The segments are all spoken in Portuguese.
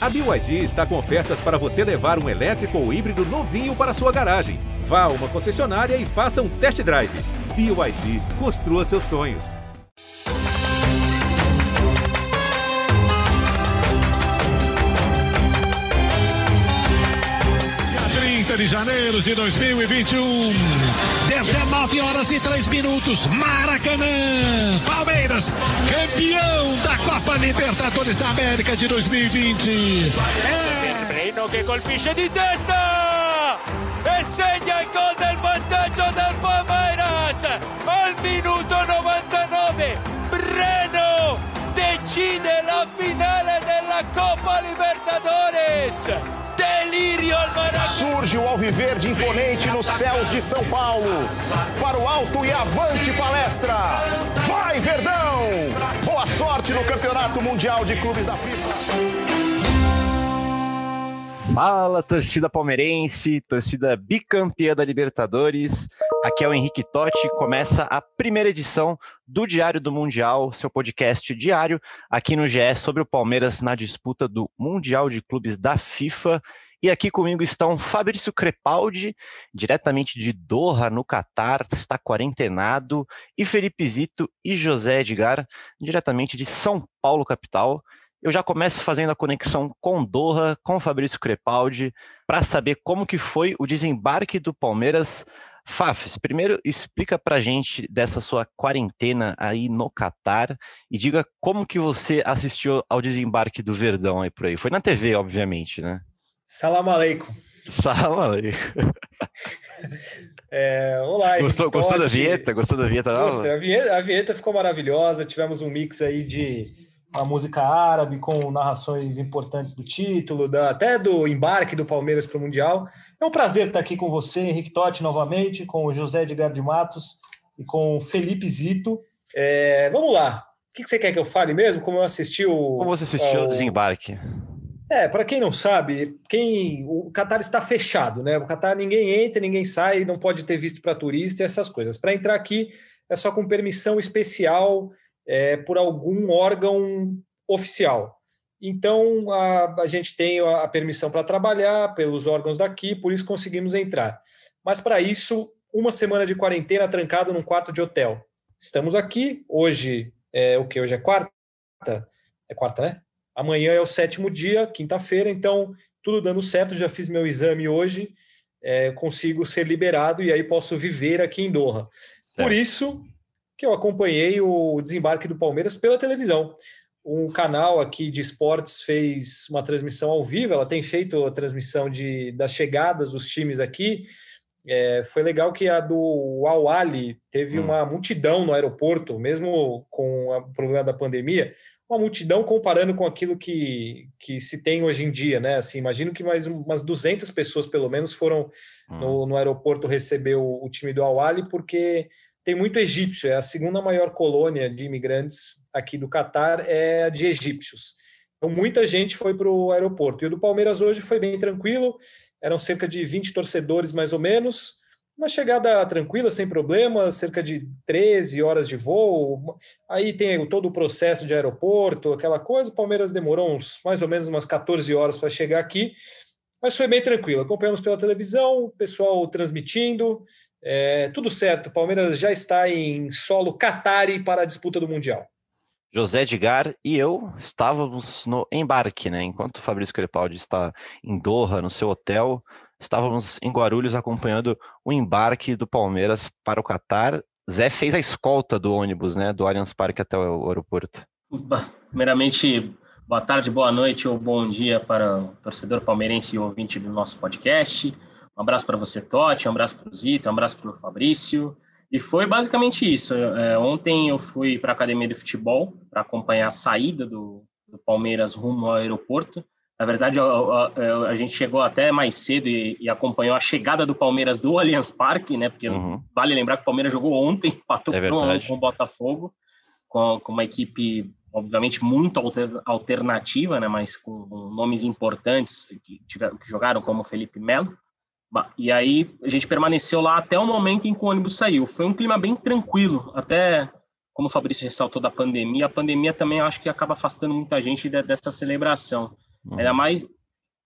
A BYD está com ofertas para você levar um elétrico ou híbrido novinho para sua garagem. Vá a uma concessionária e faça um test drive. BYD, construa seus sonhos. Dia 30 de janeiro de 2021. 19 horas e 3 minutos. Maracanã. Palmeiras, campeão da Copa Libertadores da América de 2020. É. Reino che colpisce di testa e Surge o Alviverde imponente nos céus de São Paulo. Para o alto e avante palestra. Vai, Verdão! Boa sorte no Campeonato Mundial de Clubes da FIFA. Fala, torcida palmeirense, torcida bicampeã da Libertadores. Aqui é o Henrique Totti. Começa a primeira edição do Diário do Mundial, seu podcast diário aqui no GE sobre o Palmeiras na disputa do Mundial de Clubes da FIFA. E aqui comigo estão Fabrício Crepaldi, diretamente de Doha, no Catar, está quarentenado, e Felipe Zito e José Edgar, diretamente de São Paulo, capital. Eu já começo fazendo a conexão com Doha, com Fabrício Crepaldi, para saber como que foi o desembarque do Palmeiras. Fafs, primeiro explica pra gente dessa sua quarentena aí no Catar e diga como que você assistiu ao desembarque do Verdão aí por aí. Foi na TV, obviamente, né? Salam aleikum. Salam aleikum. É, olá, Gostou, gostou da Totti. vinheta? Gostou da vinheta? nova? Gostei. A vinheta, a vinheta ficou maravilhosa. Tivemos um mix aí de uma música árabe com narrações importantes do título, da- até do embarque do Palmeiras para o Mundial. É um prazer estar aqui com você, Henrique Totti, novamente, com o José Edgar de Matos e com o Felipe Zito. É, vamos lá. O que você quer que eu fale mesmo? Como eu assisti o. Como você assistiu ao ao- desembarque? É, para quem não sabe, quem o Catar está fechado, né? O Catar ninguém entra, ninguém sai, não pode ter visto para turista e essas coisas. Para entrar aqui é só com permissão especial é, por algum órgão oficial. Então a, a gente tem a, a permissão para trabalhar pelos órgãos daqui, por isso conseguimos entrar. Mas para isso, uma semana de quarentena trancado num quarto de hotel. Estamos aqui hoje, é o que hoje é quarta? É quarta, né? Amanhã é o sétimo dia, quinta-feira, então tudo dando certo. Já fiz meu exame hoje, é, consigo ser liberado e aí posso viver aqui em Doha. Por Certo. isso que eu acompanhei o desembarque do Palmeiras pela televisão. Um canal aqui de esportes fez uma transmissão ao vivo, ela tem feito a transmissão de, das chegadas dos times aqui. É, foi legal que a do Al Ali teve Hum. uma multidão no aeroporto, mesmo com o problema da pandemia, uma multidão comparando com aquilo que, que se tem hoje em dia, né? Assim, imagino que mais um- umas 200 pessoas, pelo menos, foram Hum. no, no aeroporto receber o, o time do Al-Ali, porque tem muito egípcio, é a segunda maior colônia de imigrantes aqui do Catar, é a de egípcios. Então, muita gente foi para o aeroporto. E o do Palmeiras hoje foi bem tranquilo, eram cerca de 20 torcedores, mais ou menos, uma chegada tranquila, sem problema, cerca de 13 horas de voo. Aí tem todo o processo de aeroporto, aquela coisa. O Palmeiras demorou uns, mais ou menos umas 14 horas para chegar aqui, mas foi bem tranquilo. Acompanhamos pela televisão, o pessoal transmitindo, é, tudo certo. O Palmeiras já está em solo Qatari para a disputa do Mundial. José Edgar e eu estávamos no embarque, né? Enquanto o Fabrício Crepaldi está em Doha, no seu hotel, estávamos em Guarulhos acompanhando o embarque do Palmeiras para o Catar. Zé fez a escolta do ônibus, né? Do Allianz Parque até o aeroporto. Primeiramente, boa tarde, boa noite ou bom dia para o torcedor palmeirense e ouvinte do nosso podcast. Um abraço para você, Totti, um abraço para o Zito, um abraço para o Fabrício. E foi basicamente isso. É, ontem eu fui para a academia de futebol para acompanhar a saída do, do, Palmeiras rumo ao aeroporto. Na verdade, a, a, a gente chegou até mais cedo e, e, acompanhou a chegada do Palmeiras do Allianz Parque, né? Porque uhum. vale lembrar que o Palmeiras jogou ontem, empatou é com, com o Botafogo, com, com, uma equipe, obviamente, muito alter, alternativa, né? Mas com, com nomes importantes que, tiveram, que jogaram, como Felipe Melo. E aí a gente permaneceu lá até o momento em que o ônibus saiu. Foi um clima bem tranquilo, até como o Fabrício ressaltou da pandemia, a pandemia também acho que acaba afastando muita gente dessa celebração. Uhum. Ainda mais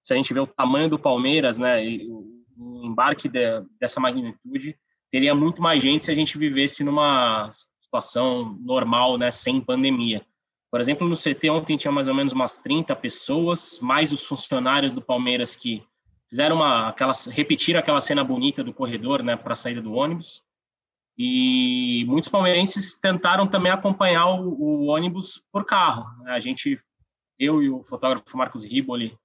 se a gente vê o tamanho do Palmeiras, né? E o embarque de, dessa magnitude teria muito mais gente se a gente vivesse numa situação normal, né? Sem pandemia. Por exemplo, no CT ontem tinha mais ou menos umas 30 pessoas, mais os funcionários do Palmeiras que fizeram uma aquelas repetiram aquela cena bonita do corredor, né, para a saída do ônibus. E muitos palmeirenses tentaram também acompanhar o, o ônibus por carro. A gente, eu e o fotógrafo Marcos Riboli,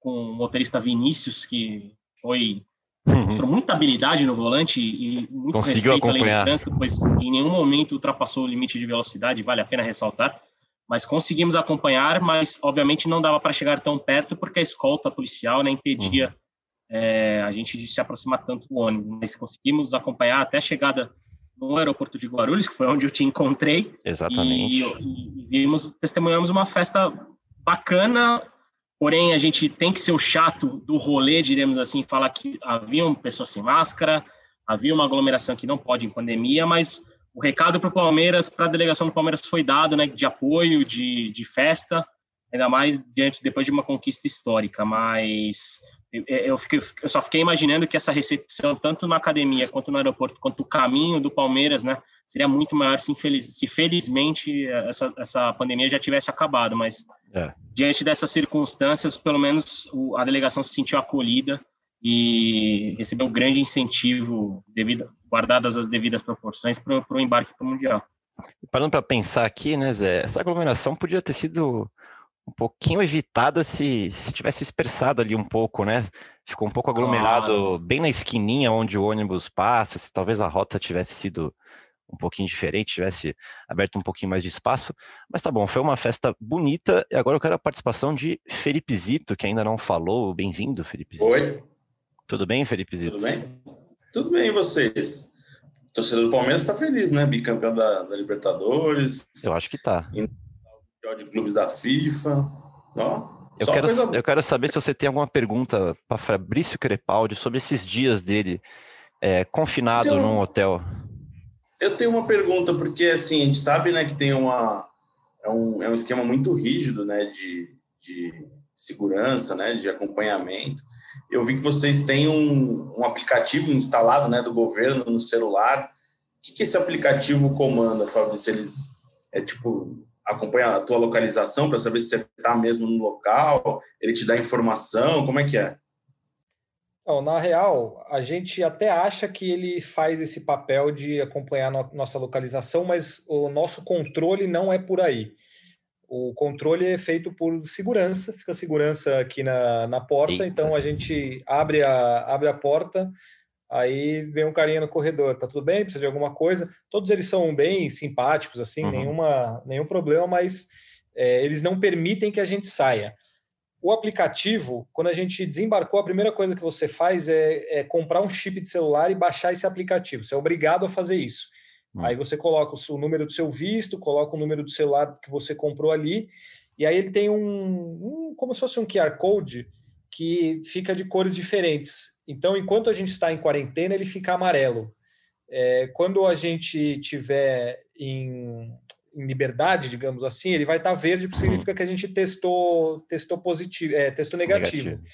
com o motorista Vinícius, que foi uhum. mostrou muita habilidade no volante e muito Conseguiu respeito acompanhar. do trânsito, pois em nenhum momento ultrapassou o limite de velocidade, vale a pena ressaltar mas conseguimos acompanhar, mas obviamente não dava para chegar tão perto porque a escolta policial né, impedia uhum. é, a gente de se aproximar tanto do ônibus, mas conseguimos acompanhar até a chegada no aeroporto de Guarulhos, que foi onde eu te encontrei. Exatamente. E, e, e vimos, testemunhamos uma festa bacana, porém a gente tem que ser o chato do rolê, diremos assim, falar que haviam pessoas sem máscara, havia uma aglomeração que não pode em pandemia, mas o recado para o Palmeiras, para a delegação do Palmeiras foi dado, né, de apoio, de, de festa, ainda mais diante depois de uma conquista histórica. Mas eu, fiquei, eu, só fiquei imaginando que essa recepção, tanto na academia quanto no aeroporto, quanto o caminho do Palmeiras, né, seria muito maior se, infeliz, se felizmente essa, essa pandemia já tivesse acabado. Mas é. diante dessas circunstâncias, pelo menos a delegação se sentiu acolhida e recebeu um grande incentivo, devido, guardadas as devidas proporções, para o embarque para o Mundial. Parando para pensar aqui, né, Zé, essa aglomeração podia ter sido um pouquinho evitada se, se tivesse dispersado ali um pouco, né? Ficou um pouco aglomerado claro. bem na esquininha onde o ônibus passa, se talvez a rota tivesse sido um pouquinho diferente, tivesse aberto um pouquinho mais de espaço. Mas tá bom, foi uma festa bonita. E agora eu quero a participação de Felipe Zito, que ainda não falou. Bem-vindo, Felipe Zito. Oi. Tudo bem, Felipe Zito? Tudo bem? Tudo bem, e vocês? O torcedor do Palmeiras está feliz, né? Bicampeão da, da, Libertadores. Eu acho que tá. De clubes da FIFA. Ó, eu quero, coisa... eu quero saber se você tem alguma pergunta para Fabrício Crepaldi sobre esses dias dele é, confinado então, num hotel. Eu tenho uma pergunta, porque assim, a gente sabe né, que tem uma. É um, é um esquema muito rígido né, de, de segurança, né, de acompanhamento eu vi que vocês têm um, um aplicativo instalado né, do governo no celular. O que, que esse aplicativo comanda, Fabrício? Eles é tipo acompanha a tua localização para saber se você está mesmo no local, ele te dá informação, como é que é? Não, na real, a gente até acha que ele faz esse papel de acompanhar no, nossa localização, mas o nosso controle não é por aí. O controle é feito por segurança, fica segurança aqui na, na porta, Eita. então a gente abre a, abre a porta, aí vem um carinha no corredor, tá tudo bem? Precisa de alguma coisa? Todos eles são bem simpáticos, assim, uhum. nenhuma, nenhum problema, mas é, eles não permitem que a gente saia. O aplicativo, quando a gente desembarcou, a primeira coisa que você faz é, é comprar um chip de celular e baixar esse aplicativo. Você é obrigado a fazer isso. Hum. Aí você coloca o número do seu visto, coloca o número do celular que você comprou ali, e aí ele tem um, um como se fosse um QR Code que fica de cores diferentes. Então, enquanto a gente está em quarentena, ele fica amarelo. É, quando a gente tiver em, em, liberdade, digamos assim, ele vai estar verde, porque significa que a gente testou, testou positivo, é, testou negativo. negativo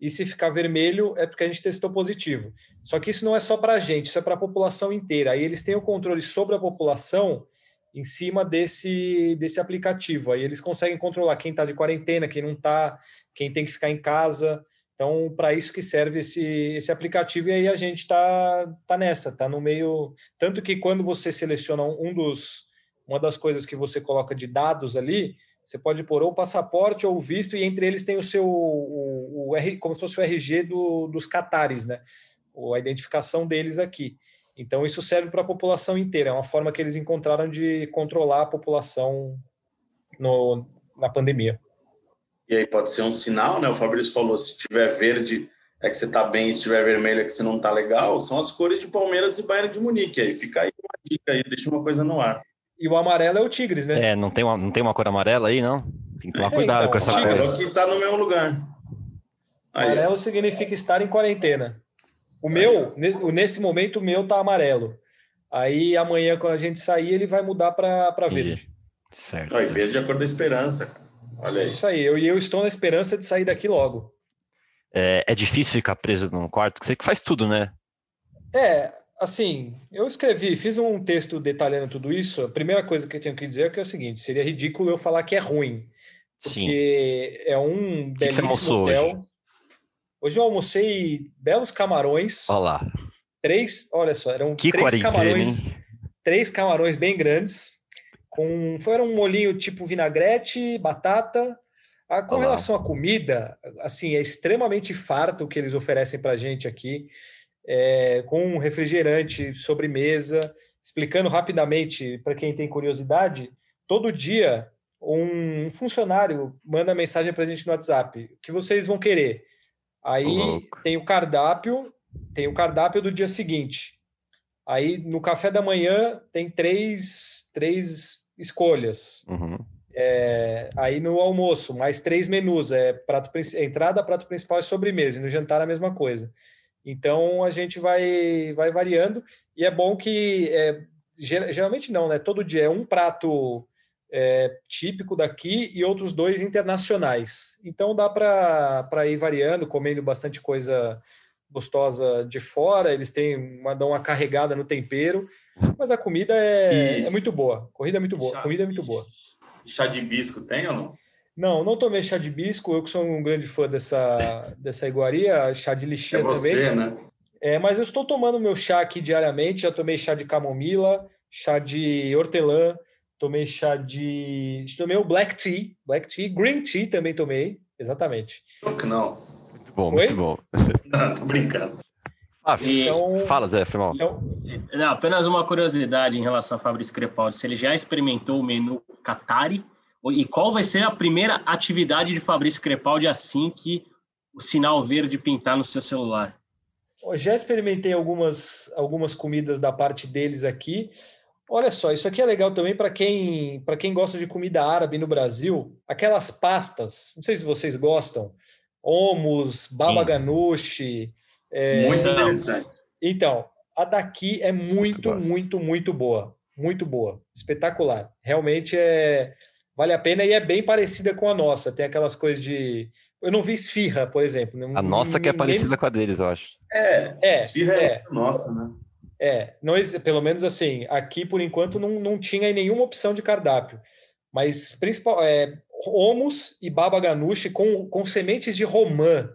e se ficar vermelho é porque a gente testou positivo. Só que isso não é só para a gente, isso é para a população inteira. Aí eles têm o controle sobre a população em cima desse, desse aplicativo. Aí eles conseguem controlar quem está de quarentena, quem não está, quem tem que ficar em casa. Então, para isso que serve esse, esse aplicativo, e aí a gente está tá nessa, está no meio. Tanto que quando você seleciona um dos uma das coisas que você coloca de dados ali, você pode pôr ou passaporte ou visto, e entre eles tem o seu, o, o como se fosse o RG do, dos catares, né? Ou a identificação deles aqui. Então, isso serve para a população inteira. É uma forma que eles encontraram de controlar a população no, na pandemia. E aí pode ser um sinal, né? O Fabrício falou: se tiver verde é que você está bem, se tiver vermelho é que você não está legal. São as cores de Palmeiras e Bayern de Munique. Aí fica aí uma dica aí, deixa uma coisa no ar. E o amarelo é o Tigres, né? É, não tem uma, não tem uma cor amarela aí, não? Tem que tomar é, cuidado então, com essa cor. É o que está no mesmo lugar. Aí. Amarelo significa estar em quarentena. O meu, nesse momento, o meu tá amarelo. Aí amanhã, quando a gente sair, ele vai mudar para verde. Certo. Aí, verde é a cor da esperança. Olha É aí. isso aí. Eu, e eu estou na esperança de sair daqui logo. É, é difícil ficar preso num quarto, que você que faz tudo, né? É, assim, eu escrevi, fiz um texto detalhando tudo isso. A primeira coisa que eu tenho que dizer é que é o seguinte: seria ridículo eu falar que é ruim, Sim. porque é um que você belíssimo almoçou hotel. hoje? Hoje? eu almocei belos camarões. Olha lá. Três, olha só, eram Que três camarões, hein? três camarões bem grandes, com foi um molhinho tipo vinagrete, batata. Ah, com Olha lá. relação à comida, assim, é extremamente farto o que eles oferecem para gente aqui, é, com um refrigerante, sobremesa. Explicando rapidamente para quem tem curiosidade, todo dia um funcionário manda mensagem para a gente no WhatsApp: o que vocês vão querer? Aí Louco. tem o cardápio, tem o cardápio do dia seguinte. Aí no café da manhã tem três, três escolhas. Uhum. É, aí no almoço, mais três menus: é prato, princi- entrada, prato principal e sobremesa. E no jantar, a mesma coisa. Então a gente vai, vai variando. E é bom que, é, ger- geralmente não, né? Todo dia é um prato é, típico daqui e outros dois internacionais. Então dá para ir variando, comendo bastante coisa gostosa de fora. Eles têm uma, dão uma carregada no tempero. Mas a comida é, é muito boa. Corrida é muito boa. Chá- Comida é muito boa. Chá de hibisco tem ou não? Não, não tomei chá de hibisco. Eu que sou um grande fã dessa, dessa iguaria, chá de É lixia você, também. né? É, mas eu estou tomando meu chá aqui diariamente. Já tomei chá de camomila, chá de hortelã, tomei chá de. Tomei o black tea, black tea, green tea também tomei. Exatamente. Que não. Muito bom, Oi? muito bom. Não, tô brincando. Ah, Então- Fala, Zé, foi mal. Então, Não, apenas uma curiosidade em relação a Fabrício Crepaldi, se ele já experimentou o menu Qatari e qual vai ser a primeira atividade de Fabrício Crepaldi assim que o sinal verde pintar no seu celular? eu já experimentei algumas, algumas comidas da parte deles aqui. Olha só, isso aqui é legal também para quem, para quem gosta de comida árabe no Brasil. Aquelas pastas, não sei se vocês gostam, hummus, baba Sim. ganoush. É, Muito Não. interessante. Então, a daqui é muito, muito, muito boa. Muito boa. Espetacular. Realmente é vale a pena e é bem parecida com a nossa. Tem aquelas coisas de. Eu não vi esfirra, por exemplo. A nossa que é Ninguém- parecida com a deles, eu acho. É, É, esfirra é, é. nossa, né? É, não, pelo menos assim, aqui por enquanto não, não tinha nenhuma opção de cardápio. Mas principal é hummus e baba ganoush com, com sementes de romã.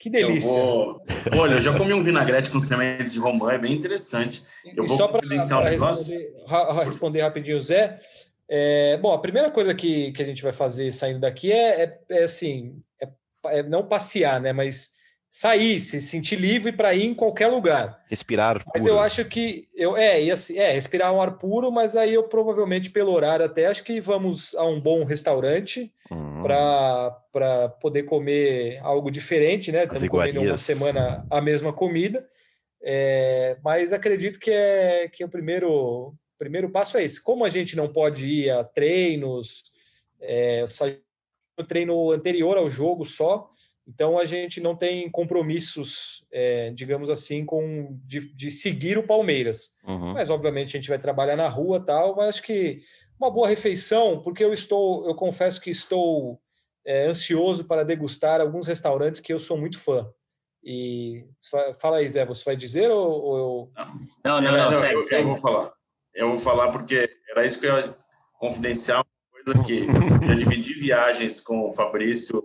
Que delícia. Eu vou... Olha, eu já comi um vinagrete com sementes de romã, é bem interessante. Eu E vou só para confidenciar um negócio. responder, ra- ra- responder rapidinho, Zé. é, bom, a primeira coisa que, que a gente vai fazer saindo daqui é, é- é assim, é, é não passear, né? Mas sair, se sentir livre para ir em qualquer lugar. Respirar Mas puro. eu acho que eu é, assim, é respirar um ar puro, mas aí eu provavelmente pelo horário até acho que vamos a um bom restaurante Hum, para poder comer algo diferente, né? Estamos comendo uma semana a mesma comida, é, mas acredito que é que o primeiro primeiro passo é esse. Como a gente não pode ir a treinos, é, só no treino anterior ao jogo só, então a gente não tem compromissos, é, digamos assim, com de, de seguir o Palmeiras. uhum. Mas obviamente a gente vai trabalhar na rua tal, mas acho que uma boa refeição, porque eu estou, eu confesso que estou é, ansioso para degustar alguns restaurantes que eu sou muito fã. E fa- fala aí, Zé, você vai dizer ou, ou eu... Não, não, É, não, não, segue, eu, segue. eu vou falar. Eu vou falar porque era isso que eu ia confidenciar uma coisa que já dividi viagens com o Fabrício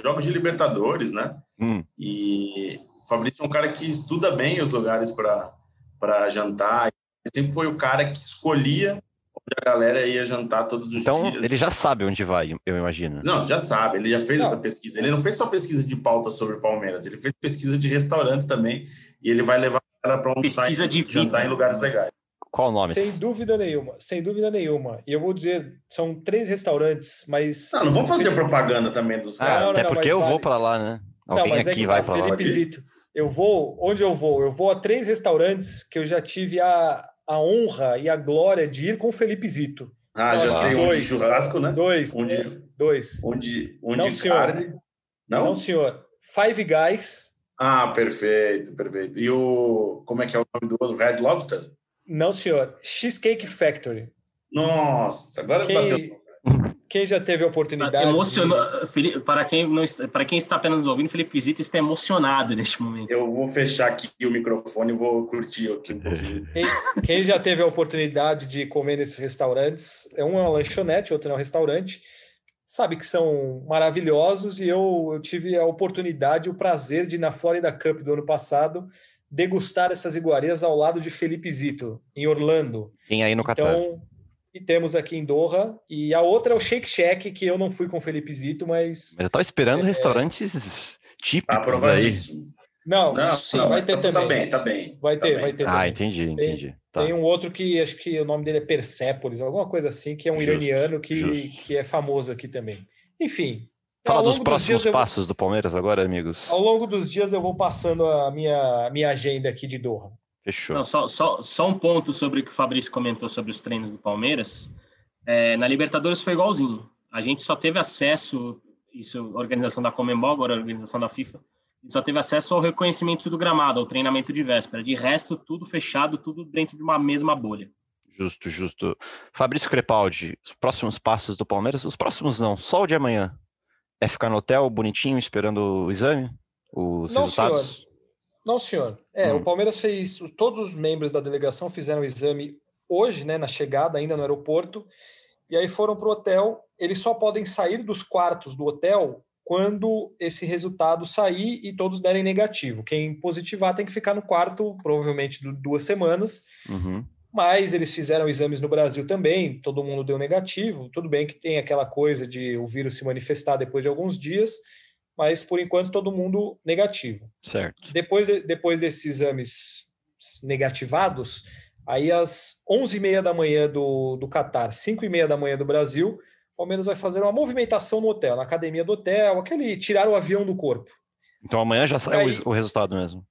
jogos de Libertadores, né? Hum, E o Fabrício é um cara que estuda bem os lugares para jantar. Ele sempre foi o cara que escolhia onde a galera ia jantar todos os Então, dias. ele já sabe onde vai, eu imagino. Não, já sabe, ele já fez Não. essa pesquisa. Ele não fez só pesquisa de pauta sobre Palmeiras, ele fez pesquisa de restaurantes também. E ele vai levar para almoçar Pesquisa e de jantar vida. em lugares legais. Qual o nome? Sem dúvida nenhuma, sem dúvida nenhuma. E eu vou dizer, são três restaurantes, mas... Não, não vamos fazer propaganda também dos Ah, caras. não, até não, porque eu vale. vou para lá, né? Não, Alguém mas é aqui que vai tá, para lá. Felipe Zito. Eu vou, onde eu vou? Eu vou a três restaurantes que eu já tive a, a honra e a glória de ir com o Felipe Zito. Ah, já Nossa, sei, um de dois. churrasco, né? Dois, Onde- é, dois. Onde, onde Não, senhor. carne. Não? Não, senhor. Five Guys. Ah, perfeito, perfeito. E o. Como é que é o nome do outro? Red Lobster? Não, senhor. Cheesecake Factory. Nossa, agora Quem- bateu. quem já teve a oportunidade. Emociona... De... Para, quem não está... para quem está apenas ouvindo, Felipe Zito está emocionado neste momento. Eu vou fechar aqui o microfone e vou curtir aqui um pouquinho. Quem, quem já teve a oportunidade de comer nesses restaurantes, é um é uma lanchonete, outro é um restaurante, sabe que são maravilhosos e eu, eu tive a oportunidade, o prazer de, na Florida Cup do ano passado, degustar essas iguarias ao lado de Felipe Zito, em Orlando. Sim, aí no Catar. Então, e temos aqui em Doha. E a outra é o Shake Shack, que eu não fui com o Felipe Zito, mas. Eu estava esperando é, restaurantes típicos aí. Não, não, sim, não, vai ter tá, também. Tá bem, tá bem. Vai tá ter, bem. vai ter. Ah, também. entendi, entendi. Tem, tá. tem, um outro que acho que o nome dele é Persépolis, alguma coisa assim, que é um justo, iraniano que, que é famoso aqui também. Enfim. Fala dos próximos dos passos eu... do Palmeiras agora, amigos. Ao longo dos dias eu vou passando a minha, minha agenda aqui de Doha. Fechou. Não, só, só, só um ponto sobre o que o Fabrício comentou sobre os treinos do Palmeiras. É, na Libertadores foi igualzinho. A gente só teve acesso, isso a organização da Comembol, agora a organização da FIFA, só teve acesso ao reconhecimento do gramado, ao treinamento de véspera. De resto, tudo fechado, tudo dentro de uma mesma bolha. Justo, justo. Fabrício Crepaldi, os próximos passos do Palmeiras, os próximos não, só o de amanhã. É ficar no hotel bonitinho esperando o exame? Os não, resultados? Senhor. Não, senhor. É, hum. o Palmeiras fez, todos os membros da delegação fizeram o exame hoje, né, na chegada ainda no aeroporto, e aí foram para o hotel. Eles só podem sair dos quartos do hotel quando esse resultado sair e todos derem negativo. Quem positivar tem que ficar no quarto, provavelmente duas semanas. Uhum. Mas eles fizeram exames no Brasil também, todo mundo deu negativo. Tudo bem que tem aquela coisa de o vírus se manifestar depois de alguns dias, mas por enquanto todo mundo negativo. Certo. Depois, de, depois desses exames negativados, Aí, às 11h30 da manhã do, do Catar, 5h30 da manhã do Brasil, o Palmeiras vai fazer uma movimentação no hotel, na academia do hotel, aquele tirar o avião do corpo. Então amanhã já sai aí, o resultado mesmo.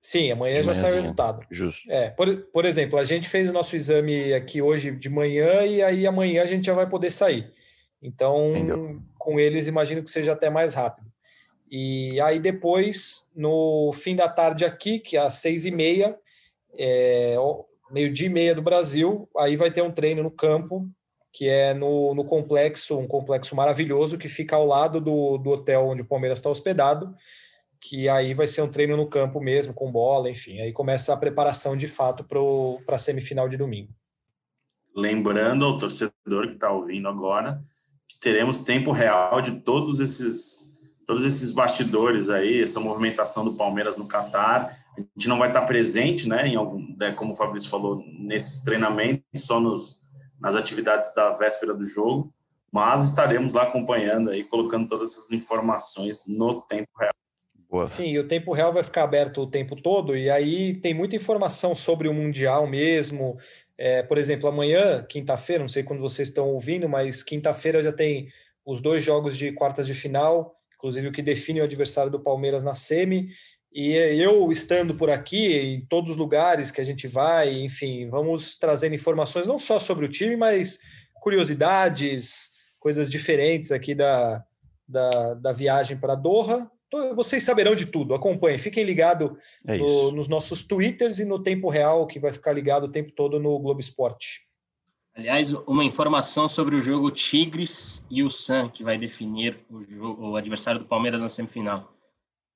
Sim, amanhã já sai o resultado. Justo. É, por, por exemplo, a gente fez o nosso exame aqui hoje de manhã e aí amanhã a gente já vai poder sair. Então, Entendeu. com eles, imagino que seja até mais rápido. E aí depois, no fim da tarde aqui, que é às seis e meia, é, meio-dia e meia do Brasil, aí vai ter um treino no campo, que é no, no complexo, um complexo maravilhoso que fica ao lado do, do hotel onde o Palmeiras está hospedado, que aí vai ser um treino no campo mesmo, com bola, enfim. Aí começa a preparação de fato para a semifinal de domingo. Lembrando ao torcedor que está ouvindo agora que teremos tempo real de todos esses todos esses bastidores aí, essa movimentação do Palmeiras no Catar a gente não vai estar presente, né, em algum, né, como o Fabrício falou, nesses treinamentos, só nos, nas atividades da véspera do jogo, mas estaremos lá acompanhando aí, colocando todas essas informações no tempo real. Boa. Sim, e o tempo real vai ficar aberto o tempo todo, e aí tem muita informação sobre o Mundial mesmo. É, por exemplo, amanhã, quinta-feira, não sei quando vocês estão ouvindo, mas quinta-feira já tem os dois jogos de quartas de final, inclusive o que define o adversário do Palmeiras na semi, e eu estando por aqui, em todos os lugares que a gente vai, enfim, vamos trazendo informações não só sobre o time, mas curiosidades, coisas diferentes aqui da, da, da viagem para Doha. Então, vocês saberão de tudo, acompanhem, fiquem ligados é no, nos nossos twitters e no tempo real, que vai ficar ligado o tempo todo no Globo Esporte. Aliás, uma informação sobre o jogo Tigres e o San, que vai definir o, jogo, o adversário do Palmeiras na semifinal.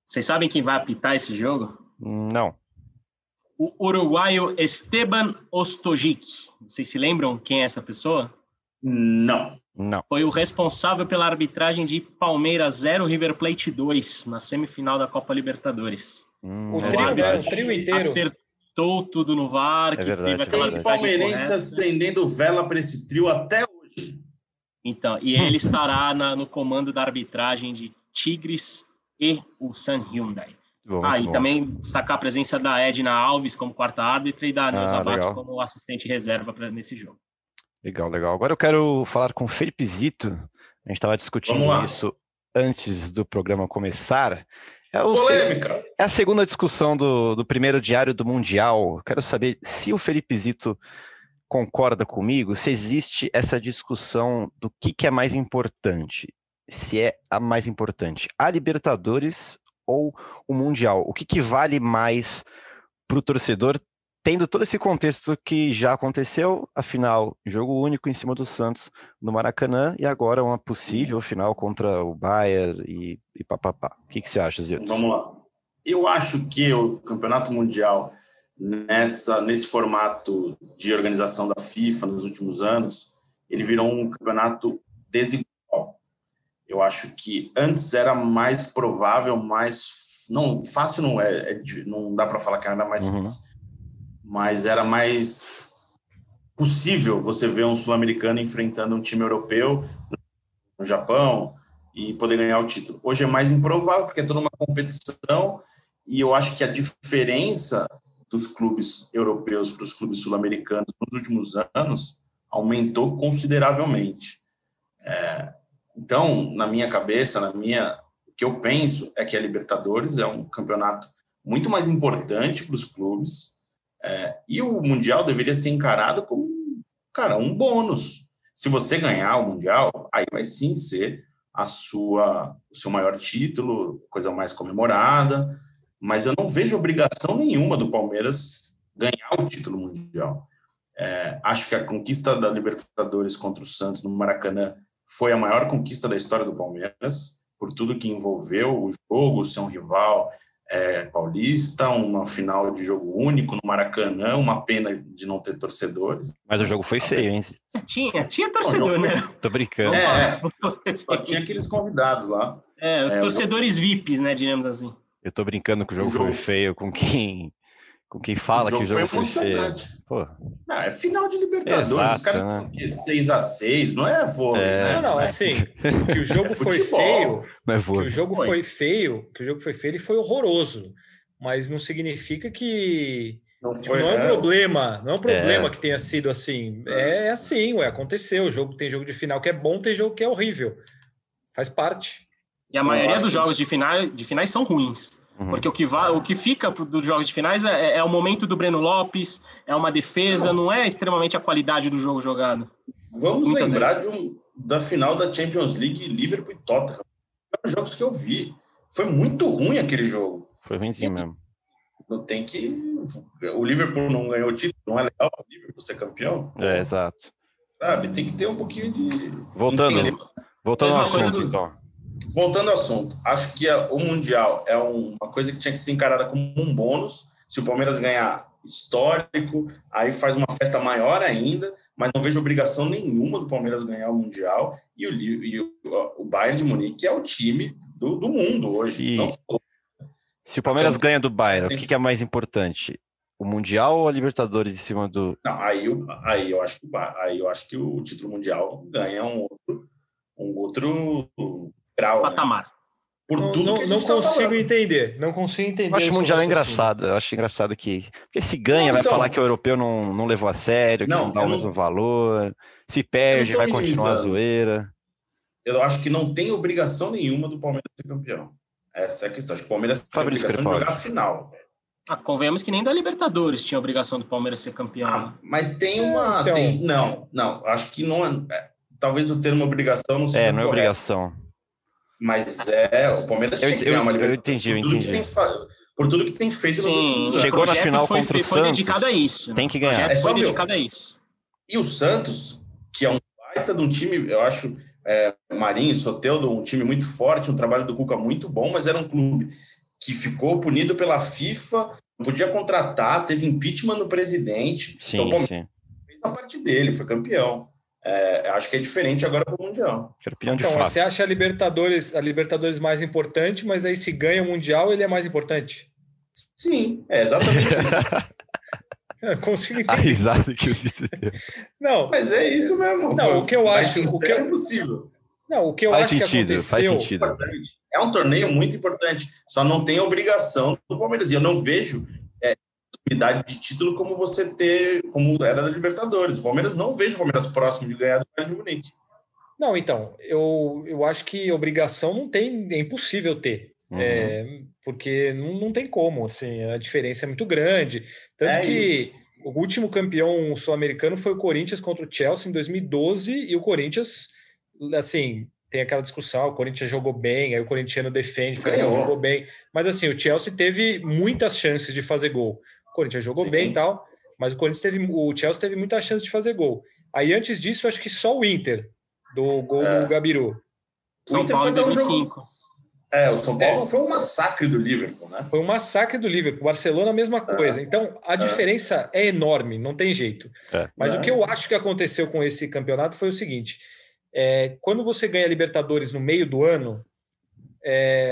Vocês sabem quem vai apitar esse jogo? Não. O uruguaio Esteban Ostojic. Vocês se lembram quem é essa pessoa? Não. Não. Foi o responsável pela arbitragem de Palmeiras 0 River Plate 2 na semifinal da Copa Libertadores. Hum, o, trio, né? o trio inteiro. Acertou tudo no VAR. É verdade, teve aquela Tem palmeirense acendendo vela para esse trio até hoje. Então, e ele estará na, no comando da arbitragem de Tigres e o San Hyundai. Bom, ah, e bom. também destacar a presença da Edna Alves como quarta árbitra e da Neuza ah, como assistente reserva pra, nesse jogo. Legal, legal. Agora eu quero falar com o Felipe Zito. A gente estava discutindo isso antes do programa começar. É, o, Polêmica. é a segunda discussão do, do primeiro diário do Mundial. Quero saber se o Felipe Zito concorda comigo, se existe essa discussão do que, que é mais importante, se é a mais importante, a Libertadores ou o Mundial? O que, que vale mais para o torcedor tendo todo esse contexto que já aconteceu, afinal, jogo único em cima do Santos no Maracanã e agora uma possível final contra o Bayern e, e papapá. O que, que você acha, Zito? Vamos lá. Eu acho que o Campeonato Mundial, nessa, nesse formato de organização da FIFA nos últimos anos, ele virou um campeonato desigual. Eu acho que antes era mais provável, mais. Não, fácil não é, é não dá para falar que era mais uhum. fácil mas era mais possível você ver um sul-americano enfrentando um time europeu no Japão e poder ganhar o título. Hoje é mais improvável porque é toda uma competição e eu acho que a diferença dos clubes europeus para os clubes sul-americanos nos últimos anos aumentou consideravelmente. É, então, na minha cabeça, na minha, o que eu penso é que a Libertadores é um campeonato muito mais importante para os clubes é, e o Mundial deveria ser encarado como, cara, um bônus. Se você ganhar o Mundial, aí vai sim ser a sua, o seu maior título, coisa mais comemorada, mas eu não vejo obrigação nenhuma do Palmeiras ganhar o título mundial. É, acho que a conquista da Libertadores contra o Santos no Maracanã foi a maior conquista da história do Palmeiras, por tudo que envolveu o jogo, ser um rival, é, paulista, uma final de jogo único no Maracanã, uma pena de não ter torcedores. Mas o jogo foi feio, hein? Tinha, tinha torcedor, né? Tô brincando. É, só tinha aqueles convidados lá. É, os é, torcedores VIPs, né, digamos assim. Eu tô brincando que o jogo, o jogo foi feio com quem com quem fala o que o jogo foi, feio. Pô. Não, é final de Libertadores, Exato, os caras né? 6x6, não é vôlei, é, né? Não, não, é assim, que o jogo é foi feio, não é que o jogo foi. foi feio, que o jogo foi feio, ele foi horroroso, mas não significa que não, foi, não é um problema, não é um problema é. que tenha sido assim. É assim, ué, aconteceu. O jogo tem jogo de final que é bom, tem jogo que é horrível. Faz parte. E a maioria dos jogos de, final, de finais são ruins. Uhum. Porque o que, vai, o que fica dos jogos de finais é, é, é, o momento do Breno Lopes, é uma defesa, não, não é extremamente a qualidade do jogo jogado. Vamos Muitas lembrar de um, da final da Champions League Liverpool e Tottenham. Foram jogos que eu vi. Foi muito ruim aquele jogo. Foi ruimzinho mesmo. Não tem que. O Liverpool não ganhou o título, não é legal o Liverpool ser campeão. É, exato. Sabe, tem que ter um pouquinho de. Voltando, voltando ao assunto, então voltando ao assunto, acho que o Mundial é uma coisa que tinha que ser encarada como um bônus. Se o Palmeiras ganhar histórico, aí faz uma festa maior ainda, mas não vejo obrigação nenhuma do Palmeiras ganhar o Mundial. E o, e o, o Bayern de Munique é o time do, do mundo hoje. Se o Palmeiras então, ganha do Bayern, o que, que, é mais importante? O Mundial ou a Libertadores em cima do. Não, aí, eu, aí, eu acho que, aí eu acho que o título mundial ganha um outro, um outro grau. Né? Patamar. Né? Por não, tudo não, que não tá consigo tá entender. Não consigo entender. Eu acho o Mundial é engraçado. Eu acho engraçado que. Porque se ganha, não, então, vai falar que o europeu não, não levou a sério, que não, não dá o mesmo valor. Se perde, vai continuar a zoeira. Eu acho que não tem obrigação nenhuma do Palmeiras ser campeão. Essa é a questão. Acho que o Palmeiras tem Fabrício obrigação de jogar a final. Ah, convenhamos que nem da Libertadores tinha obrigação do Palmeiras ser campeão. Ah, mas tem uma. Então... Tem, não, não. Acho que não é. é talvez o termo obrigação não seja. É, não é obrigação. Mas é, o Palmeiras eu, tinha que ganhar uma Libertadores. Eu entendi, por, tudo tem, por tudo que tem feito Sim, nos últimos anos. Chegou na final foi, contra o foi Santos. dedicado a isso. Tem que ganhar. É, foi dedicado a isso. E o Santos, que é um baita de um time, eu acho, é, Marinho, Soteldo, um time muito forte, um trabalho do Cuca muito bom, mas era um clube que ficou punido pela FIFA, não podia contratar, teve impeachment no presidente. Sim, então, o Palmeiras fez a parte dele, foi campeão. É, acho que é diferente agora para o Mundial. Campeão de então, você acha a Libertadores, a Libertadores mais importante, mas aí se ganha o Mundial, ele é mais importante? Sim, é exatamente isso. consigo entender. A risada que deu. Não, mas é isso mesmo. Não, o que eu acho, o que é possível. Não, o que eu faz acho sentido, que aconteceu. Faz sentido. É um torneio muito importante. Só não tem obrigação do Palmeiras. E eu não vejo possibilidade de título como você ter, como era da Libertadores. O Palmeiras não vejo o Palmeiras próximo de ganhar do Bayern de Munique. Não, então, eu, eu acho que obrigação não tem, é impossível ter. Uhum. É, porque não, não tem como, assim, a diferença é muito grande. Tanto é que isso. o último campeão sul-americano foi o Corinthians contra o Chelsea em 2012, e o Corinthians, assim, tem aquela discussão, o Corinthians jogou bem, aí o corintiano defende, o jogou bem. Mas assim, o Chelsea teve muitas chances de fazer gol. Corinthians jogou Sim. bem e tal. mas o Corinthians teve, o Chelsea teve muita chance de fazer gol. Aí antes disso, acho que só o Inter do gol é. do Gabiru. São o Inter Paulo foi 2005. É, o São Paulo é. foi um massacre do Liverpool, né? Foi um massacre do Liverpool. Barcelona, a mesma é. coisa. É. Então, a é. diferença é enorme, não tem jeito. É. Mas o que eu acho que aconteceu com esse campeonato foi o seguinte: quando você ganha Libertadores no meio do ano,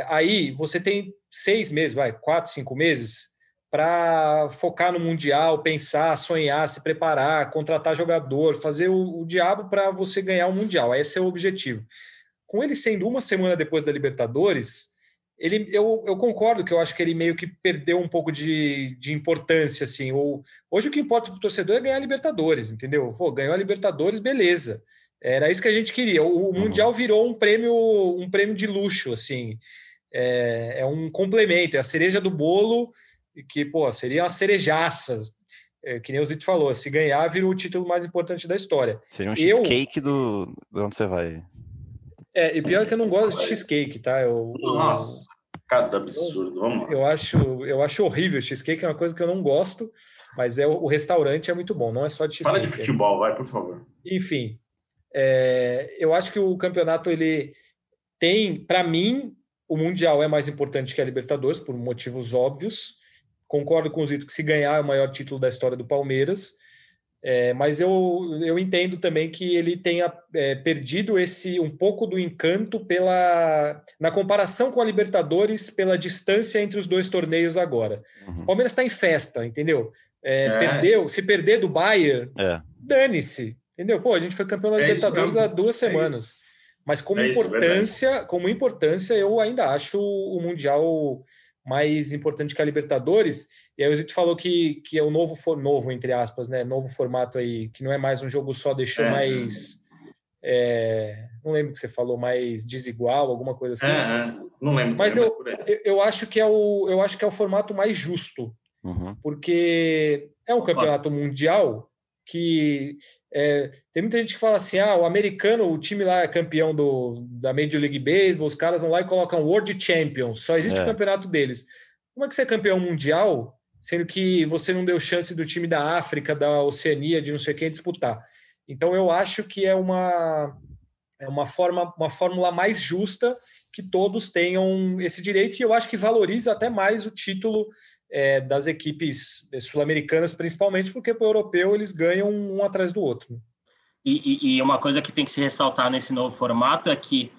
aí você tem seis meses, vai, quatro, cinco meses para focar no Mundial, pensar, sonhar, se preparar, contratar jogador, fazer o, o diabo para você ganhar o Mundial. Esse é o objetivo. Com ele sendo uma semana depois da Libertadores, ele, eu, eu concordo que eu acho que ele meio que perdeu um pouco de, de importância, assim. Ou, hoje o que importa para o torcedor é ganhar a Libertadores, entendeu? Pô, ganhou a Libertadores, beleza. Era isso que a gente queria. O, o Mundial virou um prêmio, um prêmio de luxo, assim. É, é um complemento, é a cereja do bolo que, pô, seria uma cerejaça, é, que nem o Zito falou, se ganhar, vira o título mais importante da história. Seria um cheesecake do, de onde você vai. É, e pior que eu não gosto de cheesecake, tá? Eu, Nossa, cada absurdo, vamos lá. Eu acho, eu acho horrível, cheesecake é uma coisa que eu não gosto, mas é o, restaurante é muito bom, não é só de cheesecake. Fala de futebol, vai, por favor. Enfim, é, eu acho que o campeonato, ele tem, para mim, o Mundial é mais importante que a Libertadores, por motivos óbvios, Concordo com o Zito que se ganhar é o maior título da história do Palmeiras, é, mas eu, eu entendo também que ele tenha é, perdido esse um pouco do encanto pela na comparação com a Libertadores pela distância entre os dois torneios agora. Uhum. O Palmeiras está em festa, entendeu? É, é perdeu, se perder do Bayern, é. dane-se, entendeu? Pô, a gente foi campeão da é Libertadores há duas semanas. Mas como importância, como importância, eu ainda acho o mundial mais importante que a Libertadores. E aí o Zito falou que, que é o novo, for, novo, entre aspas, né? Novo formato aí, que não é mais um jogo só, deixou é. mais. É, não lembro que você falou, mais desigual, alguma coisa assim. É, é. não lembro. Mas eu, eu, eu, acho que é o, eu acho que é o formato mais justo, uhum. porque é um campeonato mundial que é, tem muita gente que fala assim: ah, o americano, o time lá é campeão do, da Major League Baseball, os caras vão lá e colocam World Champions, só existe é. o campeonato deles. Como é que você é campeão mundial, sendo que você não deu chance do time da África, da Oceania, de não sei quem disputar? Então eu acho que é uma, é uma, forma, uma fórmula mais justa que todos tenham esse direito, e eu acho que valoriza até mais o título é, das equipes sul-americanas, principalmente porque para o europeu eles ganham um atrás do outro. E, e, uma coisa que tem que se ressaltar nesse novo formato é que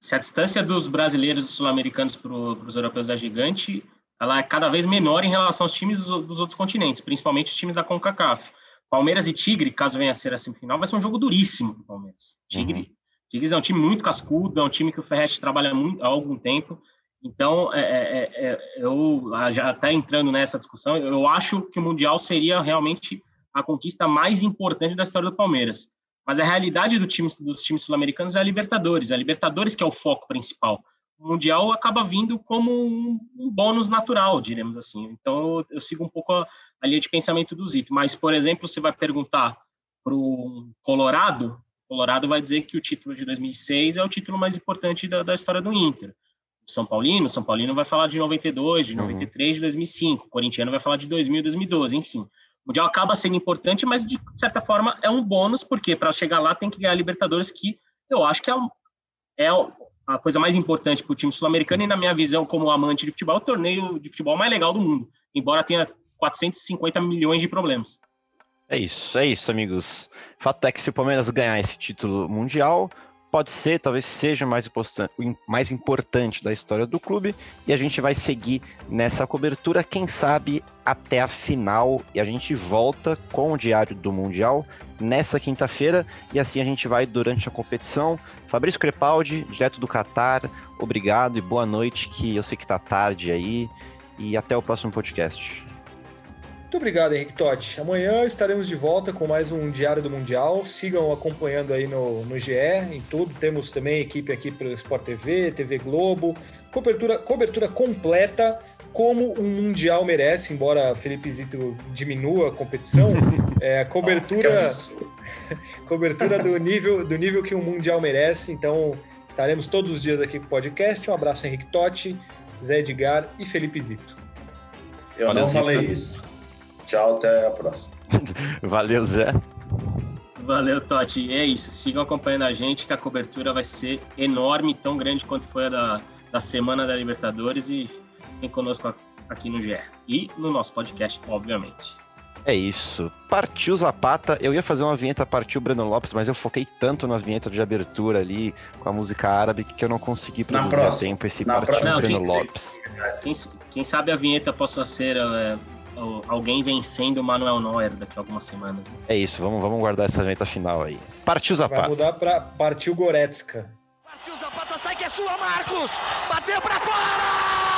se a distância dos brasileiros e sul-americanos para os europeus é gigante, ela é cada vez menor em relação aos times dos, dos, outros continentes, principalmente os times da CONCACAF. Palmeiras e Tigre, caso venha a ser a semifinal, vai ser um jogo duríssimo para o Palmeiras. Tigre, uhum. Tigres é um time muito cascudo, é um time que o Ferretti trabalha muito, há algum tempo, então, é, é, é, é eu já até entrando nessa discussão, eu acho que o Mundial seria realmente a conquista mais importante da história do Palmeiras. Mas a realidade do time, dos times sul-americanos é a Libertadores. A Libertadores que é o foco principal. O Mundial acaba vindo como um, um bônus natural, diremos assim. Então, eu, eu sigo um pouco a, a, linha de pensamento do Zito. Mas, por exemplo, você vai perguntar para o Colorado, Colorado vai dizer que o título de 2006 é o título mais importante da, da história do Inter. São Paulino, São Paulino vai falar de 92, de 93, uhum. de 2005, o corintiano vai falar de 2000, 2012, enfim. O Mundial acaba sendo importante, mas de certa forma é um bônus, porque para chegar lá tem que ganhar a Libertadores, que eu acho que é, um, é a coisa mais importante para o time sul-americano e, na minha visão, como amante de futebol, é o torneio de futebol mais legal do mundo, embora tenha 450 milhões de problemas. É isso, é isso, amigos. Fato é que se o Palmeiras ganhar esse título mundial, pode ser, talvez seja mais, mais importante da história do clube, e a gente vai seguir nessa cobertura, quem sabe até a final, e a gente volta com o Diário do Mundial nessa quinta-feira, e assim a gente vai durante a competição. Fabrício Crepaldi, direto do Catar, obrigado e boa noite, que eu sei que tá tarde aí, e até o próximo podcast. Muito obrigado, Henrique Totti. Amanhã estaremos de volta com mais um Diário do Mundial. Sigam acompanhando aí no, no GE, em tudo. Temos também equipe aqui para o Sport TV, TV Globo. Cobertura, cobertura completa, como um Mundial merece, embora Felipe Zito diminua a competição. É, cobertura cobertura do nível, do nível que um Mundial merece. Então, estaremos todos os dias aqui com o podcast. Um abraço, Henrique Totti, Zé Edgar e Felipe Zito. Eu Valeu, não falei Zito. isso. Tchau, até a próxima. Valeu, Zé. Valeu, Totti. E é isso. Sigam acompanhando a gente, que a cobertura vai ser enorme, tão grande quanto foi a da, da Semana da Libertadores. E vem conosco aqui no GR. E no nosso podcast, obviamente. É isso. Partiu Zapata. Eu ia fazer uma vinheta Partiu Breno Lopes, mas eu foquei tanto na vinheta de abertura ali, com a música árabe, que eu não consegui produzir a tempo esse Na Partiu próxima. Breno Não, Lopes. Quem, quem sabe a vinheta possa ser é, o- alguém vencendo o Manuel Neuer daqui a algumas semanas. né? É isso, vamos, vamos guardar essa vinheta final aí. Partiu Vai Zapata. mudar para partiu Goretzka. Partiu Zapata, sai que é sua, Marcos! Bateu pra fora!